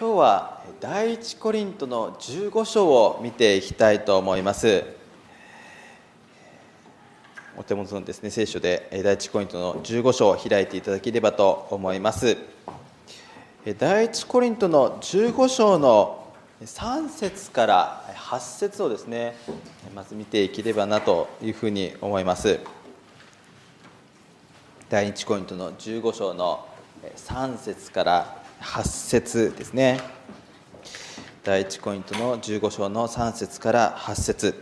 今日は第一コリントの15章を見ていきたいと思います。お手元のですね聖書で第一コリントの15章を開いていただければと思います。第一コリントの15章の3節から8節をですねまず見ていければなというふうに思います。第一コリントの15章の3節から8節ですね。第1コイントの15章の3節から8節。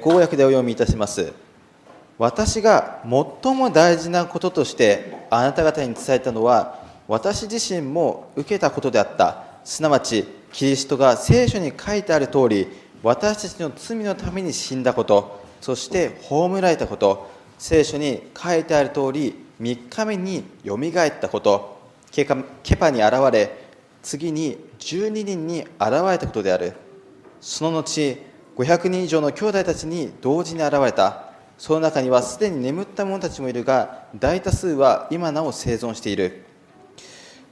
公約でお読みいたします。私が最も大事なこととしてあなた方に伝えたのは私自身も受けたことであった。すなわちキリストが聖書に書いてある通り私たちの罪のために死んだことそして葬られたこと聖書に書いてある通り3日目によみがえったこと。ケパに現れ次に12人に現れたことである。その後500人以上の兄弟たちに同時に現れた。その中にはすでに眠った者たちもいるが大多数は今なお生存している。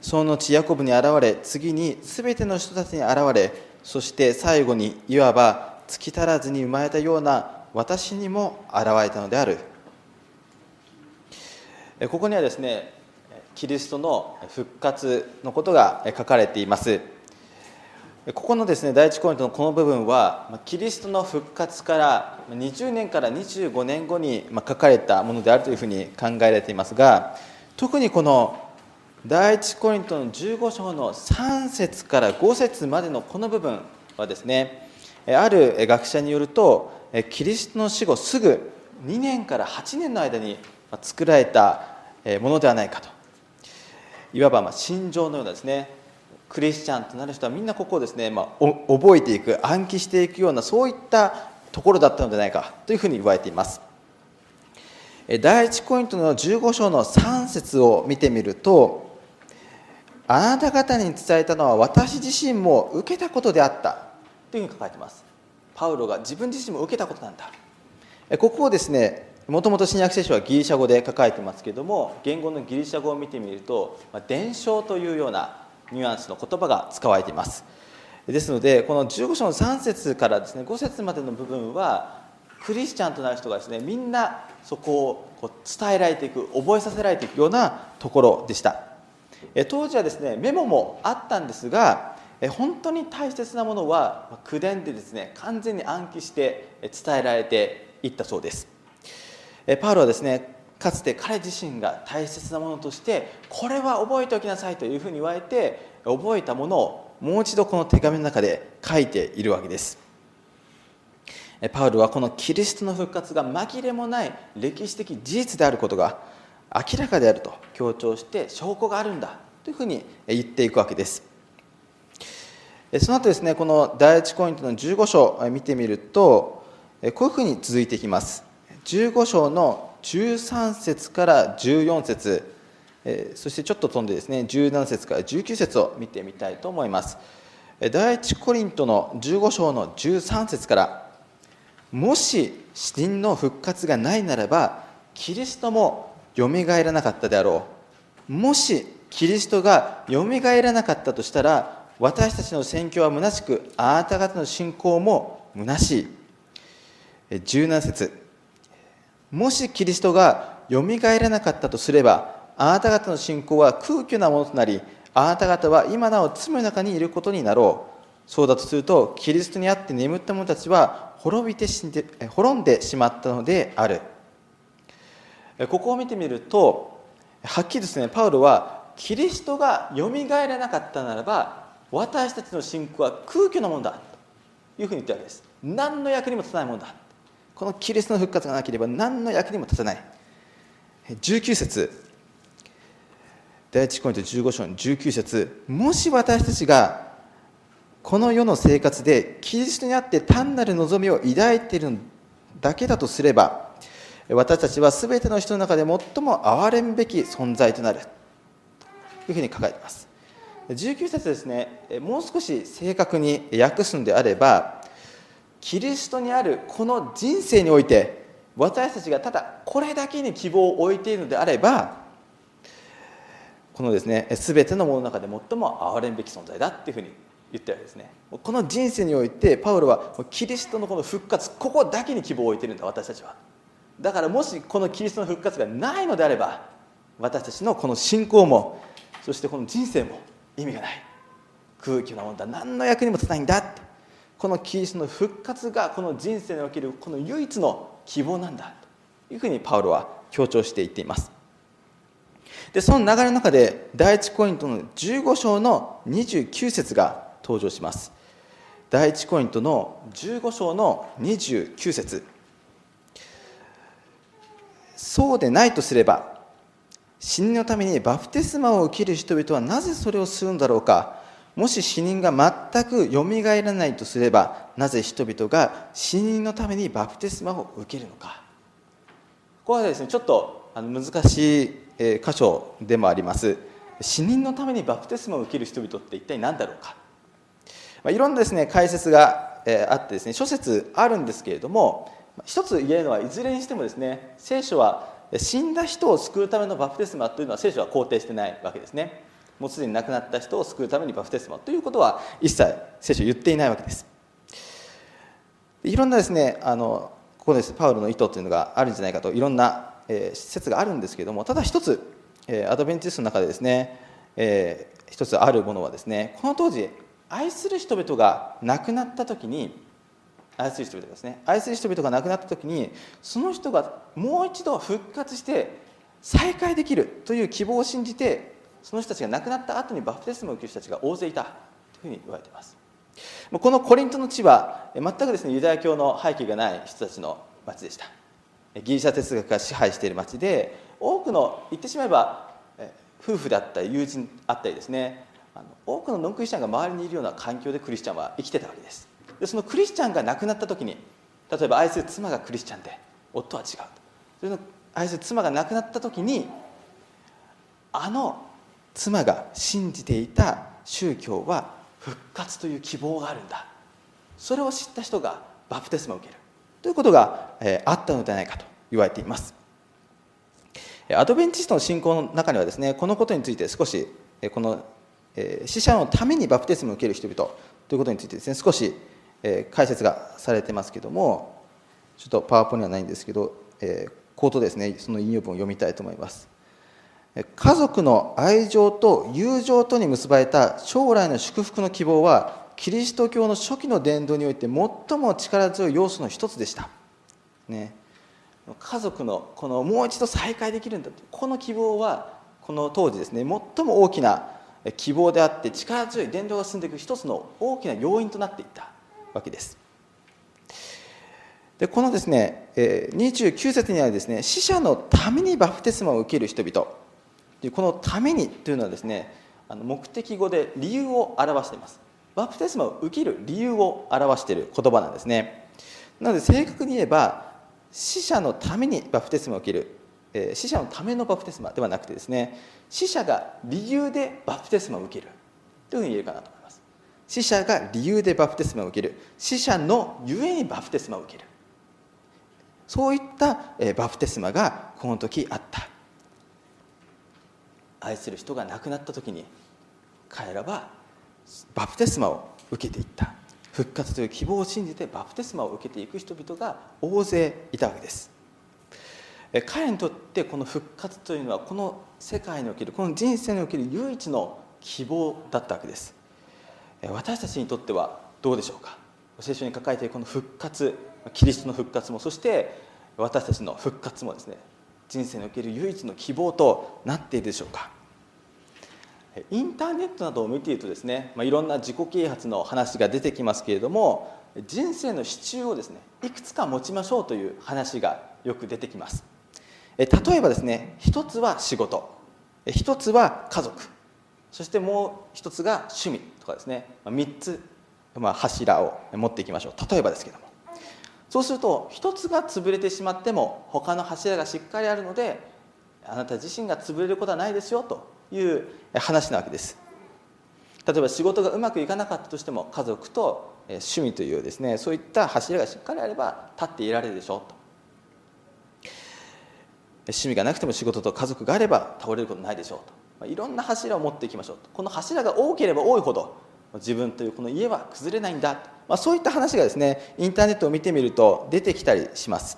その後ヤコブに現れ次に全ての人たちに現れそして最後にいわば月足らずに生まれたような私にも現れたのである。ここにはですねキリストの復活のことが書かれています。ここのですね第一コイントのこの部分はキリストの復活から20年から25年後に書かれたものであるというふうに考えられていますが特にこの第一コイントの15章の3節から5節までのこの部分はですねある学者によるとキリストの死後すぐ2年から8年の間に作られたものではないかと。いわばま心情のようなですねクリスチャンとなる人はみんなここをですね、まあ、覚えていく暗記していくようなそういったところだったのではないかというふうに言われています。第1ポイントの15章の3節を見てみるとあなた方に伝えたのは私自身も受けたことであったというふうに書かれています。パウロが自分自身も受けたことなんだ。ここをですねもともと新約聖書はギリシャ語で書かれてますけども言語のギリシャ語を見てみるとま「伝承」というようなニュアンスの言葉が使われています。ですのでこの15章の3節からですね5節までの部分はクリスチャンとなる人がですねみんなそこをこう伝えられていく覚えさせられていくようなところでした。当時はですねメモもあったんですが本当に大切なものは口伝でですね完全に暗記して伝えられていったそうです。パウロはですねかつて彼自身が大切なものとしてこれは覚えておきなさいというふうに言われて覚えたものをもう一度この手紙の中で書いているわけです。パウロはこのキリストの復活が紛れもない歴史的事実であることが明らかであると強調して証拠があるんだというふうに言っていくわけです。その後ですねこの第1コイントの15章を見てみるとこういうふうに続いていきます。15章の13節から14節。えそしてちょっと飛んでですね17節から19節を見てみたいと思います。第一コリントの15章の13節からもし死人の復活がないならばキリストもよみがえらなかったであろう。もしキリストがよみがえらなかったとしたら私たちの宣教は虚しくあなた方の信仰も虚しい。17節。もしキリストがよみがえらなかったとすればあなた方の信仰は空虚なものとなりあなた方は今なお罪の中にいることになろう。そうだとするとキリストにあって眠った者たちは滅びて死んで滅んでしまったのである。ここを見てみるとはっきりですねパウロはキリストがよみがえらなかったならば私たちの信仰は空虚なものだというふうに言ってるわけです。何の役にも立たないものだ。このキリストの復活がなければ何の役にも立たない。19節。第一コイント15章の19節。もし私たちがこの世の生活でキリストにあって単なる望みを抱いているだけだとすれば私たちは全ての人の中で最も憐れむべき存在となる。というふうに書かれています。19節ですね。もう少し正確に訳すのであればキリストにあるこの人生において私たちがただこれだけに希望を置いているのであればこのですね全てのものの中で最も憐れんべき存在だっていうふうに言ってるわけですね。この人生においてパウロはキリストのこの復活ここだけに希望を置いてるんだ私たちは。だからもしこのキリストの復活がないのであれば私たちのこの信仰もそしてこの人生も意味がない。空気なものだ何の役にも立たないんだって。このキリストの復活がこの人生におけるこの唯一の希望なんだというふうにパウロは強調していっています。でその流れの中で第1コイントの15章の29節が登場します。第1コイントの15章の29節。そうでないとすれば死人のためにバプテスマを受ける人々はなぜそれをするんだろうか。もし死人が全くよみがえらないとすればなぜ人々が死人のためにバプテスマを受けるのか？ここはですねちょっと難しい箇所でもあります。死人のためにバプテスマを受ける人々って一体何だろうか、まあ、いろんなですね解説があってですね諸説あるんですけれども一つ言えるのはいずれにしてもですね聖書は死んだ人を救うためのバプテスマというのは聖書は肯定してないわけですね。もうすでに亡くなった人を救うためにバプテスマということは一切聖書言っていないわけです。いろんなですねあのここです。パウロの意図というのがあるんじゃないかといろんな、えー、説があるんですけれどもただ一つ、えー、アドベンチストの中でですね、えー、一つあるものはですねこの当時愛する人々が亡くなった時に愛する人々ですね愛する人々が亡くなった時にその人がもう一度復活して再会できるという希望を信じてその人たちが亡くなった後にバプテスマを受ける人たちが大勢いた。というふうに言われています。このコリントの地は全くですねユダヤ教の背景がない人たちの町でした。ギリシャ哲学が支配している町で多くの言ってしまえば夫婦であったり友人あったりですね多くのノンクリスチャンが周りにいるような環境でクリスチャンは生きてたわけです。でそのクリスチャンが亡くなった時に例えば愛する妻がクリスチャンで夫は違うそれの愛する妻が亡くなった時にあの妻が信じていた宗教は復活という希望があるんだ。それを知った人がバプテスマを受ける。ということが、えあったのではないかと言われています。アドベンチストの信仰の中にはですねこのことについて少しこの死者のためにバプテスマを受ける人々ということについてですね少し解説がされてますけどもちょっとパワーポにはないんですけど口頭ですねその引用文を読みたいと思います。家族の愛情と友情とに結ばれた将来の祝福の希望はキリスト教の初期の伝道において最も力強い要素の一つでした、ね、家族のこのもう一度再会できるんだこの希望はこの当時ですね最も大きな希望であって力強い伝道が進んでいく一つの大きな要因となっていったわけです。でこのですね29節にはですね死者のためにバプテスマを受ける人々。この「ために」というのはですねあの目的語で理由を表しています。バプテスマを受ける理由を表している言葉なんですね。なので正確に言えば死者のためにバプテスマを受ける、えー、死者のためのバプテスマではなくてですね死者が理由でバプテスマを受ける。というふうに言えるかなと思います。死者が理由でバプテスマを受ける。死者のゆえにバプテスマを受ける。そういったバプテスマがこの時あった。愛する人が亡くなった時に彼らはバプテスマを受けていった。復活という希望を信じてバプテスマを受けていく人々が大勢いたわけです。彼にとってこの復活というのはこの世界におけるこの人生における唯一の希望だったわけです。私たちにとってはどうでしょうか？聖書に書かれているこの復活キリストの復活もそして私たちの復活もですね人生における唯一の希望となっているでしょうか？インターネットなどを見ているとですね、まあ、いろんな自己啓発の話が出てきますけれども人生の支柱をですねいくつか持ちましょうという話がよく出てきます。例えばですね一つは仕事。一つは家族。そしてもう一つが趣味とかですね。3つ、まあ、柱を持っていきましょう。例えばですけども。そうすると一つが潰れてしまっても他の柱がしっかりあるのであなた自身が潰れることはないですよという話なわけです。例えば仕事がうまくいかなかったとしても家族と趣味というですねそういった柱がしっかりあれば立っていられるでしょうと。趣味がなくても仕事と家族があれば倒れることないでしょうと。いろんな柱を持っていきましょうこの柱が多ければ多いほど自分というこの家は崩れないんだ、まあ、そういった話がですねインターネットを見てみると出てきたりします。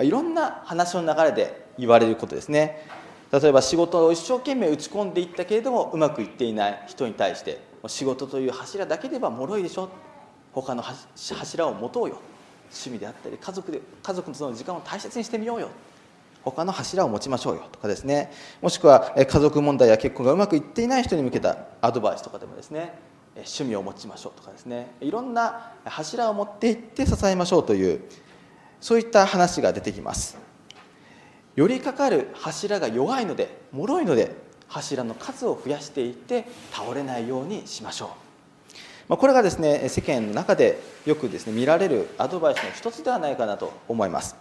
いろんな話の流れで言われることですね。例えば仕事を一生懸命打ち込んでいったけれどもうまくいっていない人に対して仕事という柱だけでは脆いでしょ。他の柱を持とうよ。趣味であったり家族で家族のその時間を大切にしてみようよ。他の柱を持ちましょうよ。とかですね。もしくは家族問題や結婚がうまくいっていない人に向けたアドバイスとかでもですね。趣味を持ちましょうとかですね。いろんな柱を持っていって支えましょうというそういった話が出てきます。寄りかかる柱が弱いので脆いので柱の数を増やしていって倒れないようにしましょう。まこれがですね世間の中でよくですね見られるアドバイスの一つではないかなと思います。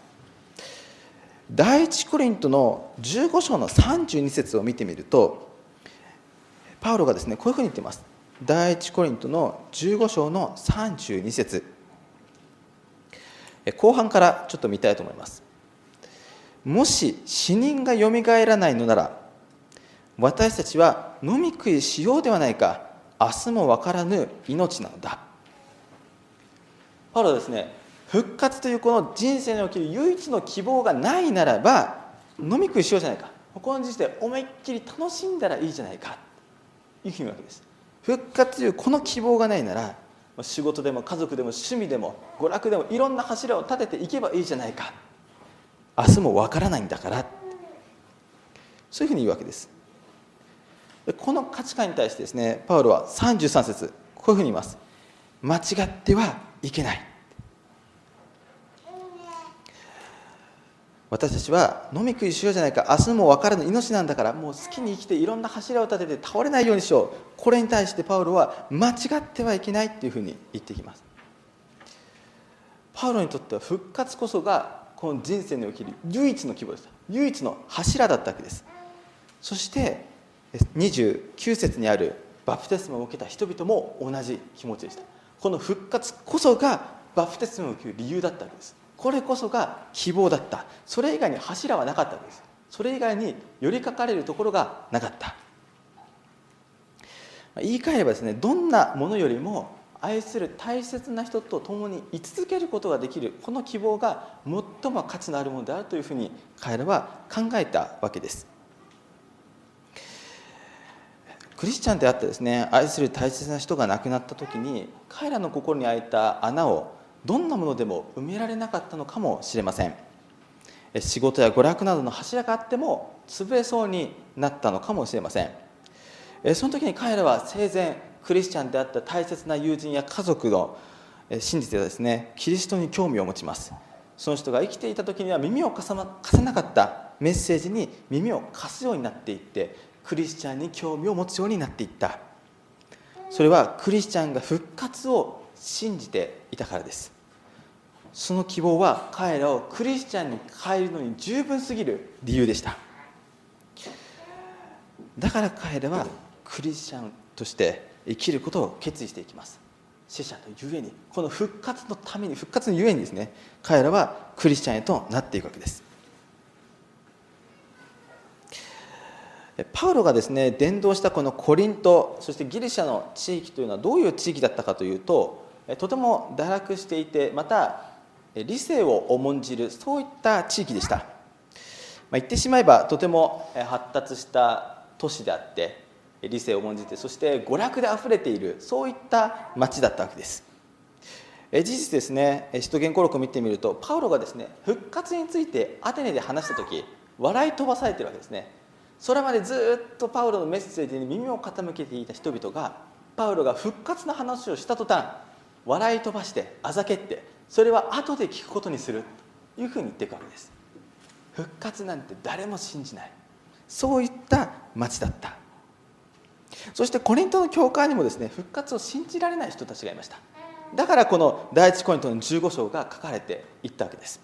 第一コリントの15章の32節を見てみるとパウロがですねこういうふうに言っています。第一コリントの15章の32節。後半からちょっと見たいと思います。もし死人がよみがえらないのなら私たちは飲み食いしようではないか明日も分からぬ命なのだ。パウロはですね復活というこの人生における唯一の希望がないならば飲み食いしようじゃないか。この時点で思いっきり楽しんだらいいじゃないか。というふうに言うわけです。復活というこの希望がないなら仕事でも家族でも趣味でも娯楽でもいろんな柱を立てていけばいいじゃないか。明日もわからないんだから。そういうふうに言うわけです。この価値観に対してですねパウロは33節こういうふうに言います。間違ってはいけない。私たちは飲み食いしようじゃないか。明日も分からぬ命なんだから。もう好きに生きていろんな柱を立てて倒れないようにしよう。これに対してパウロは間違ってはいけないっていうふうに言ってきます。パウロにとっては復活こそがこの人生における唯一の希望でした。唯一の柱だったわけです。そして29節にあるバプテスマを受けた人々も同じ気持ちでした。この復活こそがバプテスマを受ける理由だったわけです。これこそが希望だった。それ以外に柱はなかったわけです。それ以外に寄りかかれるところがなかった。言い換えればですねどんなものよりも愛する大切な人と共に居続けることができるこの希望が最も価値のあるものであるというふうに彼らは考えたわけです。クリスチャンであってですね愛する大切な人が亡くなった時に彼らの心に開いた穴をどんなものでも埋められなかったのかもしれません。仕事や娯楽などの柱があっても潰れそうになったのかもしれません。その時に彼らは生前クリスチャンであった大切な友人や家族の真実ではですねキリストに興味を持ちます。その人が生きていた時には耳を貸さなかったメッセージに耳を貸すようになっていってクリスチャンに興味を持つようになっていった。それはクリスチャンが復活を信じていたからです。その希望は彼らをクリスチャンに変えるのに十分すぎる理由でした。だから彼らはクリスチャンとして生きることを決意していきます。死者とゆえにこの復活のために復活のゆえにですね彼らはクリスチャンへとなっていくわけです。パウロがですね伝道したこのコリントそしてギリシャの地域というのはどういう地域だったかというととても堕落していてまた理性を重んじるそういった地域でした、まあ、言ってしまえばとても発達した都市であって理性を重んじてそして娯楽であふれているそういった町だったわけです。事実ですね使徒言語録を見てみるとパウロがですね復活についてアテネで話した時笑い飛ばされてるわけですね。それまでずっとパウロのメッセージに耳を傾けていた人々がパウロが復活の話をした途端笑い飛ばしてあざけってそれは後で聞くことにするというふうに言っていくわけです。復活なんて誰も信じない。そういった町だった。そしてコリントの教会にもですね復活を信じられない人たちがいました。だからこの第一コリントの15章が書かれていったわけです。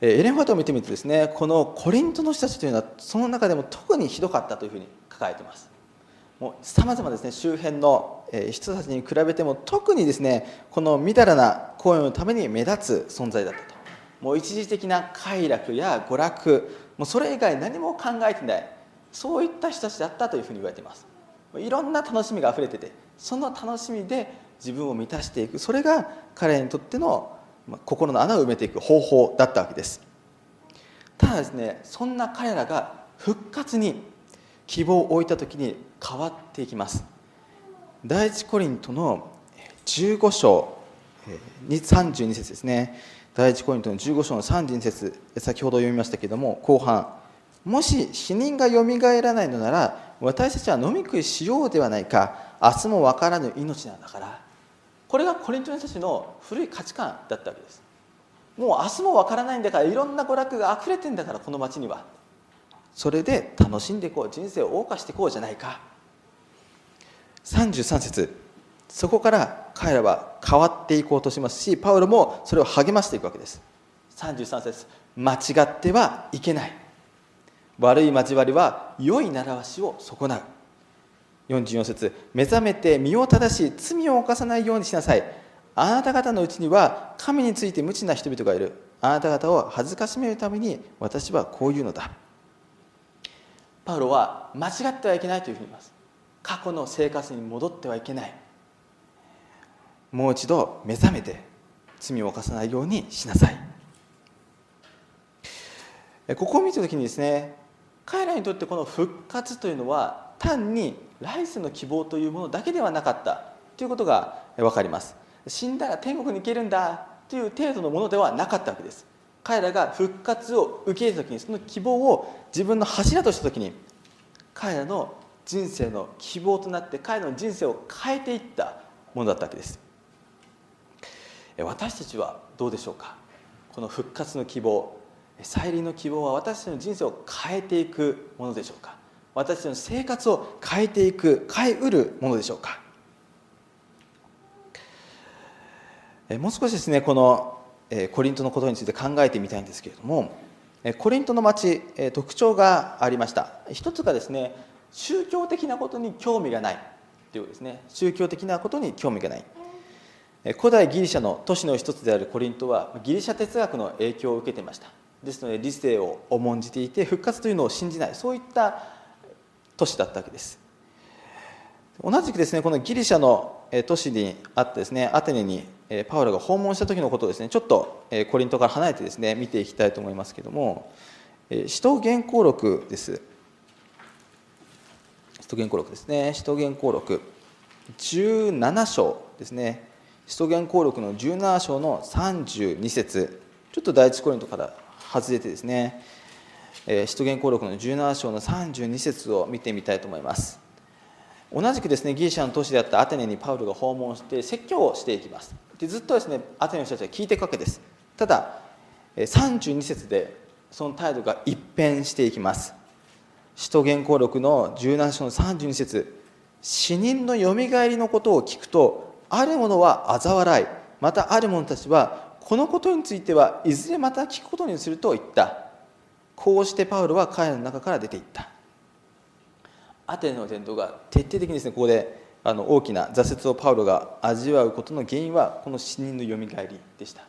エレン・ファートを見てみるとですねこのコリントの人たちというのはその中でも特にひどかったというふうに書かれています。もうさまざまですね周辺の人たちに比べても特にですねこのみだらな行為のために目立つ存在だったと。もう一時的な快楽や娯楽もうそれ以外何も考えてない。そういった人たちだったというふうに言われています。いろんな楽しみがあふれててその楽しみで自分を満たしていく。それが彼にとっての心の穴を埋めていく方法だったわけです。ただですねそんな彼らが復活に希望を置いた時に変わっていきます。第一コリントの15章32節ですね。第一コリントの15章の32節先ほど読みましたけれども後半もし死人がよみがえらないのなら私たちは飲み食いしようではないか明日も分からぬ命なんだから。これがコリントの人たちの古い価値観だったわけです。もう明日も分からないんだからいろんな娯楽があふれてんだからこの町には。それで楽しんでいこう人生を謳歌していこうじゃないか。33節。そこから彼らは変わっていこうとしますしパウロもそれを励ましていくわけです。33節。間違ってはいけない。悪い交わりは良い習わしを損なう。44節。目覚めて身を正し罪を犯さないようにしなさい。あなた方のうちには神について無知な人々がいる。あなた方を恥ずかしめるために私はこういうのだ。パウロは間違ってはいけないというふうに言います。過去の生活に戻ってはいけない。もう一度目覚めて罪を犯さないようにしなさい。ここを見た時にですね彼らにとってこの復活というのは単に来世の希望というものだけではなかったということが分かります。死んだら天国に行けるんだという程度のものではなかったわけです。彼らが復活を受け入れた時にその希望を自分の柱とした時に彼らの人生の希望となって彼らの人生を変えていったものだったわけです。私たちはどうでしょうか？この復活の希望再臨の希望は私たちの人生を変えていくものでしょうか？私たちの生活を変えていく変えうるものでしょうか？もう少しですねこのコリントのことについて考えてみたいんですけれどもコリントの町特徴がありました。一つがですね宗教的なことに興味がないということですね。宗教的なことに興味がない。古代ギリシャの都市の一つであるコリントはギリシャ哲学の影響を受けていました。ですので理性を重んじていて復活というのを信じない。そういった都市だったわけです。同じくですねこのギリシャの都市にあってですねアテネにパウロが訪問した時のことをですねちょっとコリントから離れてですね見ていきたいと思いますけども使徒原稿録です。使徒原稿録ですね。使徒原稿録17章ですね。使徒原稿録の17章の32節。ちょっと第一コリントから外れてですね使徒原稿録の17章の32節を見てみたいと思います。同じくですねギリシャの都市であったアテネにパウロが訪問して説教をしていきます。でずっとですねアテネの人たちは聞いていくわけです。ただ32節でその態度が一変していきます。使徒原稿録の17章の32節。死人のよみがえりのことを聞くとある者は嘲笑いまたある者たちはこのことについてはいずれまた聞くことにすると言った。こうしてパウロは彼らの中から出ていった。アテネの伝統が徹底的にですねここであの大きな挫折をパウロが味わうことの原因はこの死人のよみがえりでした。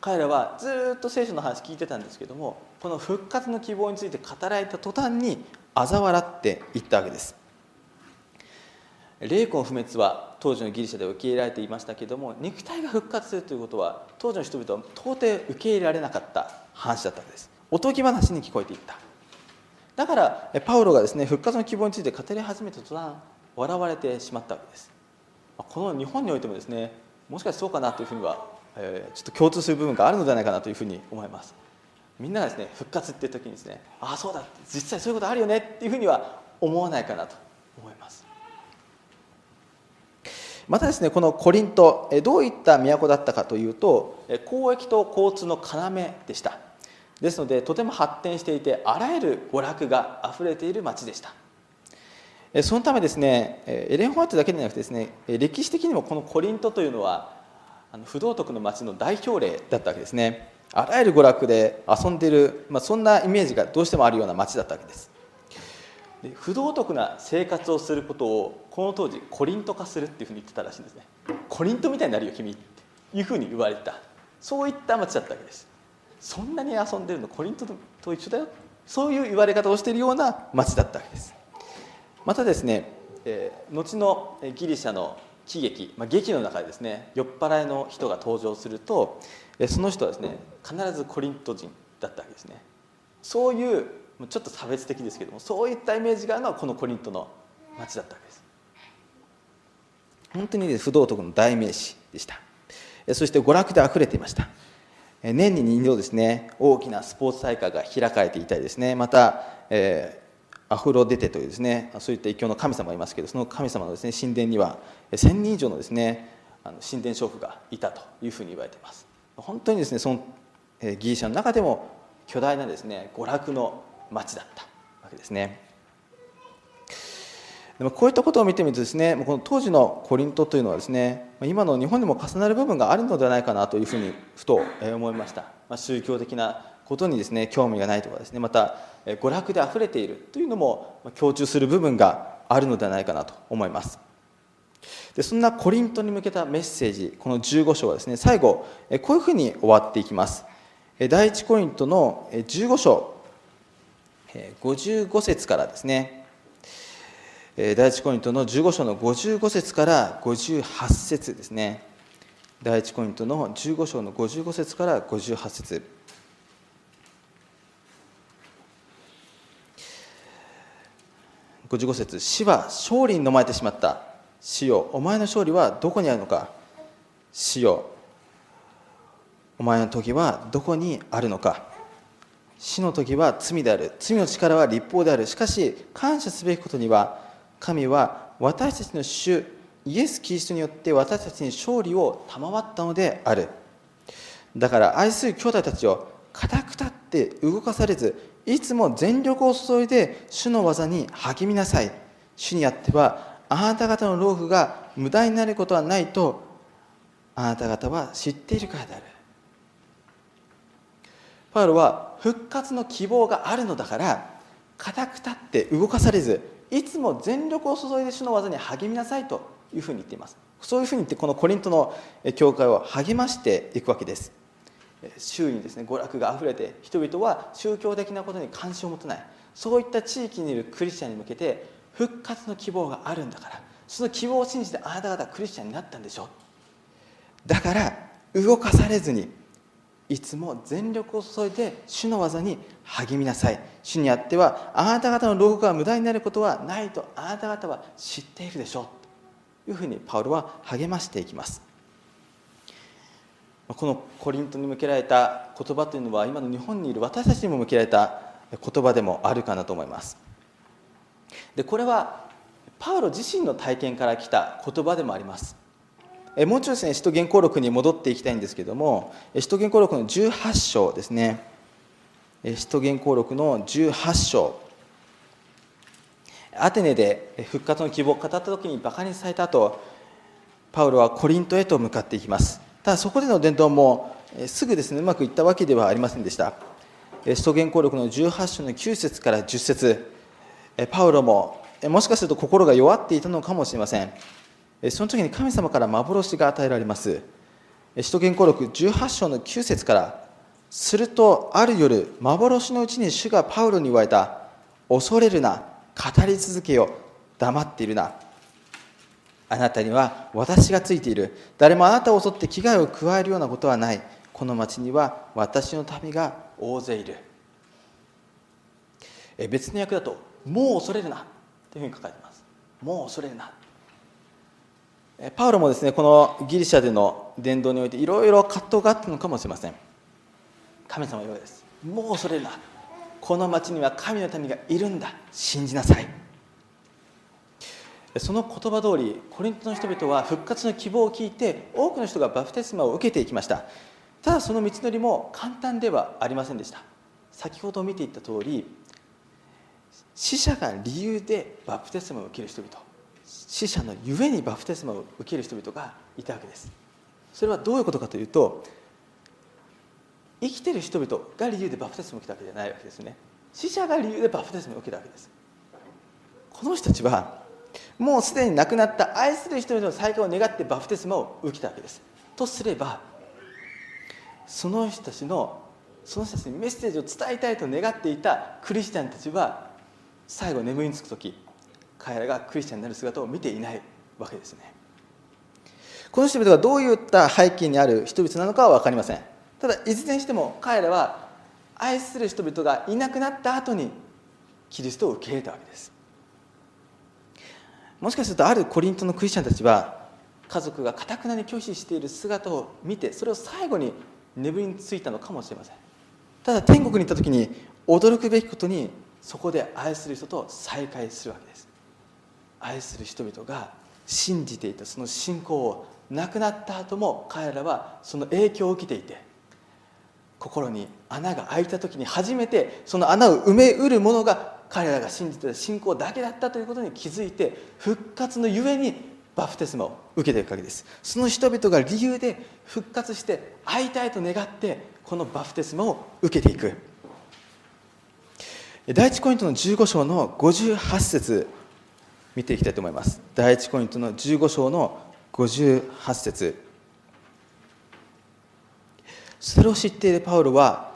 彼らはずっと聖書の話聞いてたんですけどもこの復活の希望について語られた途端に嘲笑っていったわけです。霊魂不滅は当時のギリシャで受け入れられていましたけども肉体が復活するということは当時の人々は到底受け入れられなかった話だったわけです。おとぎ話に聞こえていった。だからパウロがですね復活の希望について語り始めた途端笑われてしまったわけです。この日本においてもですねもしかしてそうかなというふうには、えー、ちょっと共通する部分があるのではないかなというふうに思います。みんながですね復活っていう時にですねああそうだ実際そういうことあるよねっていうふうには思わないかなと思います。またですねこのコリントどういった都だったかというと交易と交通の要でした。ですのでとても発展していてあらゆる娯楽があふれている町でした。そのためですねエレン・ホワイトだけでなくてですね歴史的にもこのコリントというのは不道徳の町の代表例だったわけですね。あらゆる娯楽で遊んでいる、まあ、そんなイメージがどうしてもあるような町だったわけです。で不道徳な生活をすることをこの当時コリント化するっていうふうに言ってたらしいんですね。コリントみたいになるよ君っていうふうに言われた。そういった町だったわけです。そんなに遊んでるのコリントと一緒だよ。そういう言われ方をしているような町だったわけです。またですね、えー、後のギリシャの喜劇、まあ、劇の中でですね酔っ払いの人が登場するとその人はですね必ずコリント人だったわけですね。そういうちょっと差別的ですけどもそういったイメージがあるのはこのコリントの町だったわけです。本当に不道徳の代名詞でした。そして娯楽であふれていました。年に2度ですね大きなスポーツ大会が開かれていたりですねまた、えー、アフロデテというですねそういった異教の神様がいますけどその神様のですね神殿には1000人以上のですねあの神殿娼婦がいたというふうに言われています。本当にですねその、えー、ギリシャの中でも巨大なですね娯楽の町だったわけですね。でもこういったことを見てみるとですねこの当時のコリントというのはですね今の日本にも重なる部分があるのではないかなというふうにふと思いました、まあ、宗教的なことにですね興味がないとかですねまた娯楽であふれているというのも共通する部分があるのではないかなと思います。でそんなコリントに向けたメッセージこの15章はですね最後こういうふうに終わっていきます。第一コリントの15章55節からですね第一コリントの15章の55節から58節ですね。第一コリントの15章の55節から58節。55節。死は勝利に飲まれてしまった。死よお前の勝利はどこにあるのか。死よお前の時はどこにあるのか。死の時は罪である。罪の力は立法である。しかし感謝すべきことには神は私たちの主イエス・キリストによって私たちに勝利を賜ったのである。だから愛する兄弟たちを固く立って動かされずいつも全力を注いで主の技に励みなさい。主にあってはあなた方の労苦が無駄になることはないとあなた方は知っているからである。パウロは復活の希望があるのだから固く立って動かされずいつも全力を注いで主の技に励みなさいというふうに言っています。そういうふうに言ってこのコリントの教会を励ましていくわけです。周囲にですね娯楽があふれて人々は宗教的なことに関心を持たない。そういった地域にいるクリスチャンに向けて復活の希望があるんだから。その希望を信じてあなた方クリスチャンになったんでしょう。だから動かされずにいつも全力を注いで主の技に励みなさい。主にあってはあなた方の労苦が無駄になることはないとあなた方は知っているでしょう。というふうにパウロは励ましていきます。このコリントに向けられた言葉というのは今の日本にいる私たちにも向けられた言葉でもあるかなと思います。でこれはパウロ自身の体験から来た言葉でもあります。もう一度ですね、使徒原稿録に戻っていきたいんですけれども、使徒原稿録の18章ですね、使徒原稿録の18章、アテネで復活の希望を語った時にバカにされた後パウロはコリントへと向かっていきます。ただそこでの伝道もすぐですねうまくいったわけではありませんでした。使徒原稿録の18章の9節から10節パウロももしかすると心が弱っていたのかもしれません。その時に神様から幻が与えられます。使徒言行録18章の9節からするとある夜幻のうちに主がパウロに言われた恐れるな語り続けよ黙っているな。あなたには私がついている。誰もあなたを襲って危害を加えるようなことはない。この町には私の民が大勢いる。別の訳だともう恐れるなというふうに書かれています。もう恐れるな。パウロもですねこのギリシャでの伝道においていろいろ葛藤があったのかもしれません。神様のようです。もう恐れるなこの町には神の民がいるんだ。信じなさい。その言葉通りコリントの人々は復活の希望を聞いて多くの人がバプテスマを受けていきました。ただその道のりも簡単ではありませんでした。先ほど見ていった通り死者が理由でバプテスマを受ける人々。死者のゆえにバプテスマを受ける人々がいたわけです。それはどういうことかというと生きてる人々が理由でバプテスマを受けたわけじゃないわけですね。死者が理由でバプテスマを受けたわけです。この人たちはもうすでに亡くなった愛する人々の再会を願ってバプテスマを受けたわけです。とすればその人たちのその人たちにメッセージを伝えたいと願っていたクリスチャンたちは最後眠りにつく時彼らがクリスチャンになる姿を見ていないわけですね。この人々がどういった背景にある人々なのかは分かりません。ただいずれにしても彼らは愛する人々がいなくなった後にキリストを受け入れたわけです。もしかするとあるコリントのクリスチャンたちは家族がかたくなに拒否している姿を見てそれを最後に眠りについたのかもしれません。ただ天国に行った時に驚くべきことにそこで愛する人と再会するわけです。愛する人々が信じていたその信仰を亡くなった後も彼らはその影響を受けていて心に穴が開いた時に初めてその穴を埋めうるものが彼らが信じていた信仰だけだったということに気づいて復活のゆえにバプテスマを受けていくわけです。その人々が理由で復活して会いたいと願ってこのバプテスマを受けていく。第一コイントの15章の58節。見ていきたいと思います。第一コイントの15章の58節。それを知っているパウロは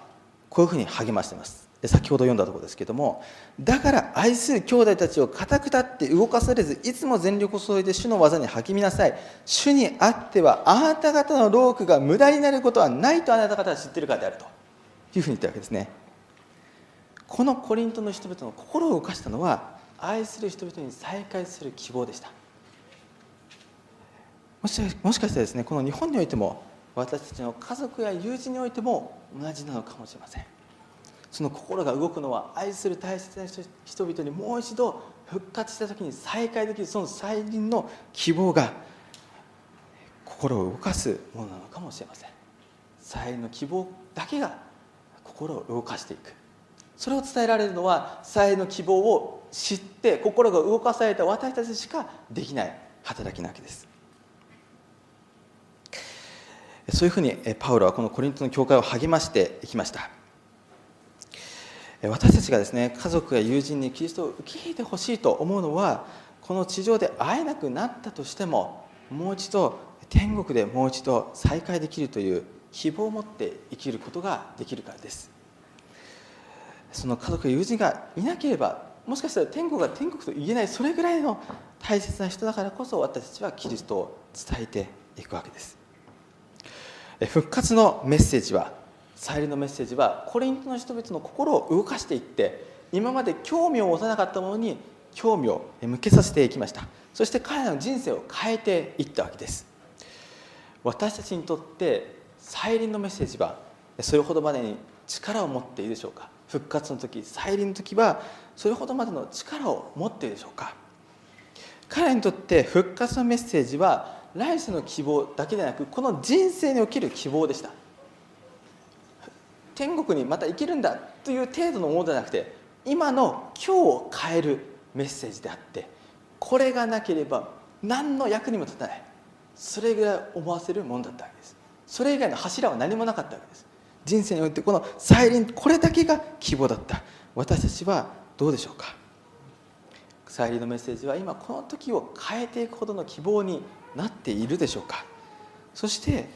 こういうふうに励ましています。先ほど読んだところですけれどもだから愛する兄弟たちを固く立って動かされずいつも全力を注いで主の技に励みなさい。主にあってはあなた方の労苦が無駄になることはないとあなた方は知っているからであると。いうふうに言ったわけですね。このコリントの人々の心を動かしたのは愛する人々に再会する希望でした。もしもしかしたらですねこの日本においても私たちの家族や友人においても同じなのかもしれません。その心が動くのは愛する大切な人々にもう一度復活した時に再会できるその再臨の希望が心を動かすものなのかもしれません。再臨の希望だけが心を動かしていく。それを伝えられるのは再臨の希望を知って心が動かされた私たちしかできない働きなわけです。そういうふうにパウロはこのコリントの教会を励ましていきました。私たちがですね家族や友人にキリストを受け入れてほしいと思うのはこの地上で会えなくなったとしてももう一度天国でもう一度再会できるという希望を持って生きることができるからです。その家族や友人がいなければもしかしたら天国が天国と言えないそれぐらいの大切な人だからこそ私たちはキリストを伝えていくわけです。復活のメッセージは再臨のメッセージはコリントの人々の心を動かしていって今まで興味を持たなかったものに興味を向けさせていきました。そして彼らの人生を変えていったわけです。私たちにとって再臨のメッセージはそれほどまでに力を持っているでしょうか？復活の時再臨の時はそれほどまでの力を持っているでしょうか？彼にとって復活のメッセージは来世の希望だけでなくこの人生における希望でした。天国にまた生きるんだという程度のものではなくて今の今日を変えるメッセージであってこれがなければ何の役にも立たない。それぐらい思わせるものだったわけです。それ以外の柱は何もなかったわけです。人生においてこの再臨これだけが希望だった。私たちはどうでしょうか？再臨のメッセージは今この時を変えていくほどの希望になっているでしょうか？そして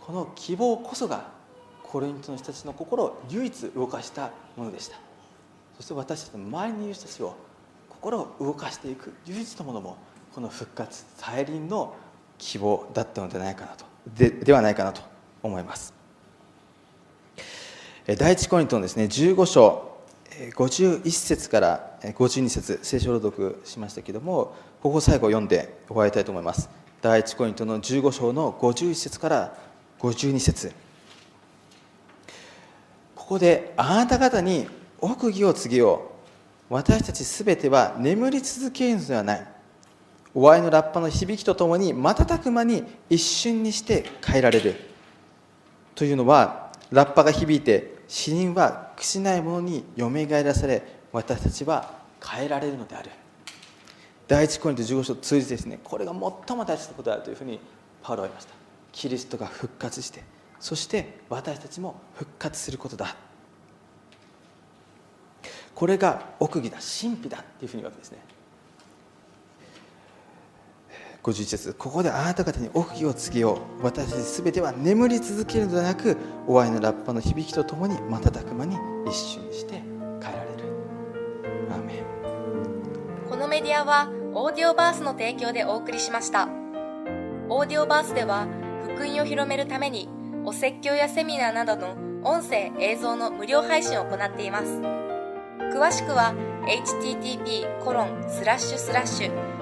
この希望こそがコリントの人たちの心を唯一動かしたものでした。そして私たちの周りにいる人たちを心を動かしていく唯一のものもこの復活再臨の希望だったのではないかなと。でではないかなと思います。第一コリントのですね15章51節から52節聖書朗読しましたけれどもここ最後読んで終わりたいと思います。第一コリントの15章の51節から52節。ここであなた方に奥義を告げよう。私たちすべては眠り続けるのではない。終わりのラッパの響きとともに瞬く間に一瞬にして変えられる。というのはラッパが響いて死人は朽しないものによみがえらされ私たちは変えられるのである。第一コリント15章を通じてですねこれが最も大切なことであるというふうにパウロは言いました。キリストが復活してそして私たちも復活することだ。これが奥義だ神秘だっていうふうに言うわけですね。51節ここであなた方に奥義を告げよう。私たちすべては眠り続けるのではなく終わりのラッパの響きとともに瞬く間に一瞬にして帰られる。アーメこのメディアはオーディオバースの提供でお送りしました。オーディオバースでは福音を広めるためにお説教やセミナーなどの音声映像の無料配信を行っています。詳しくは http コロンスラッシュスラッシュ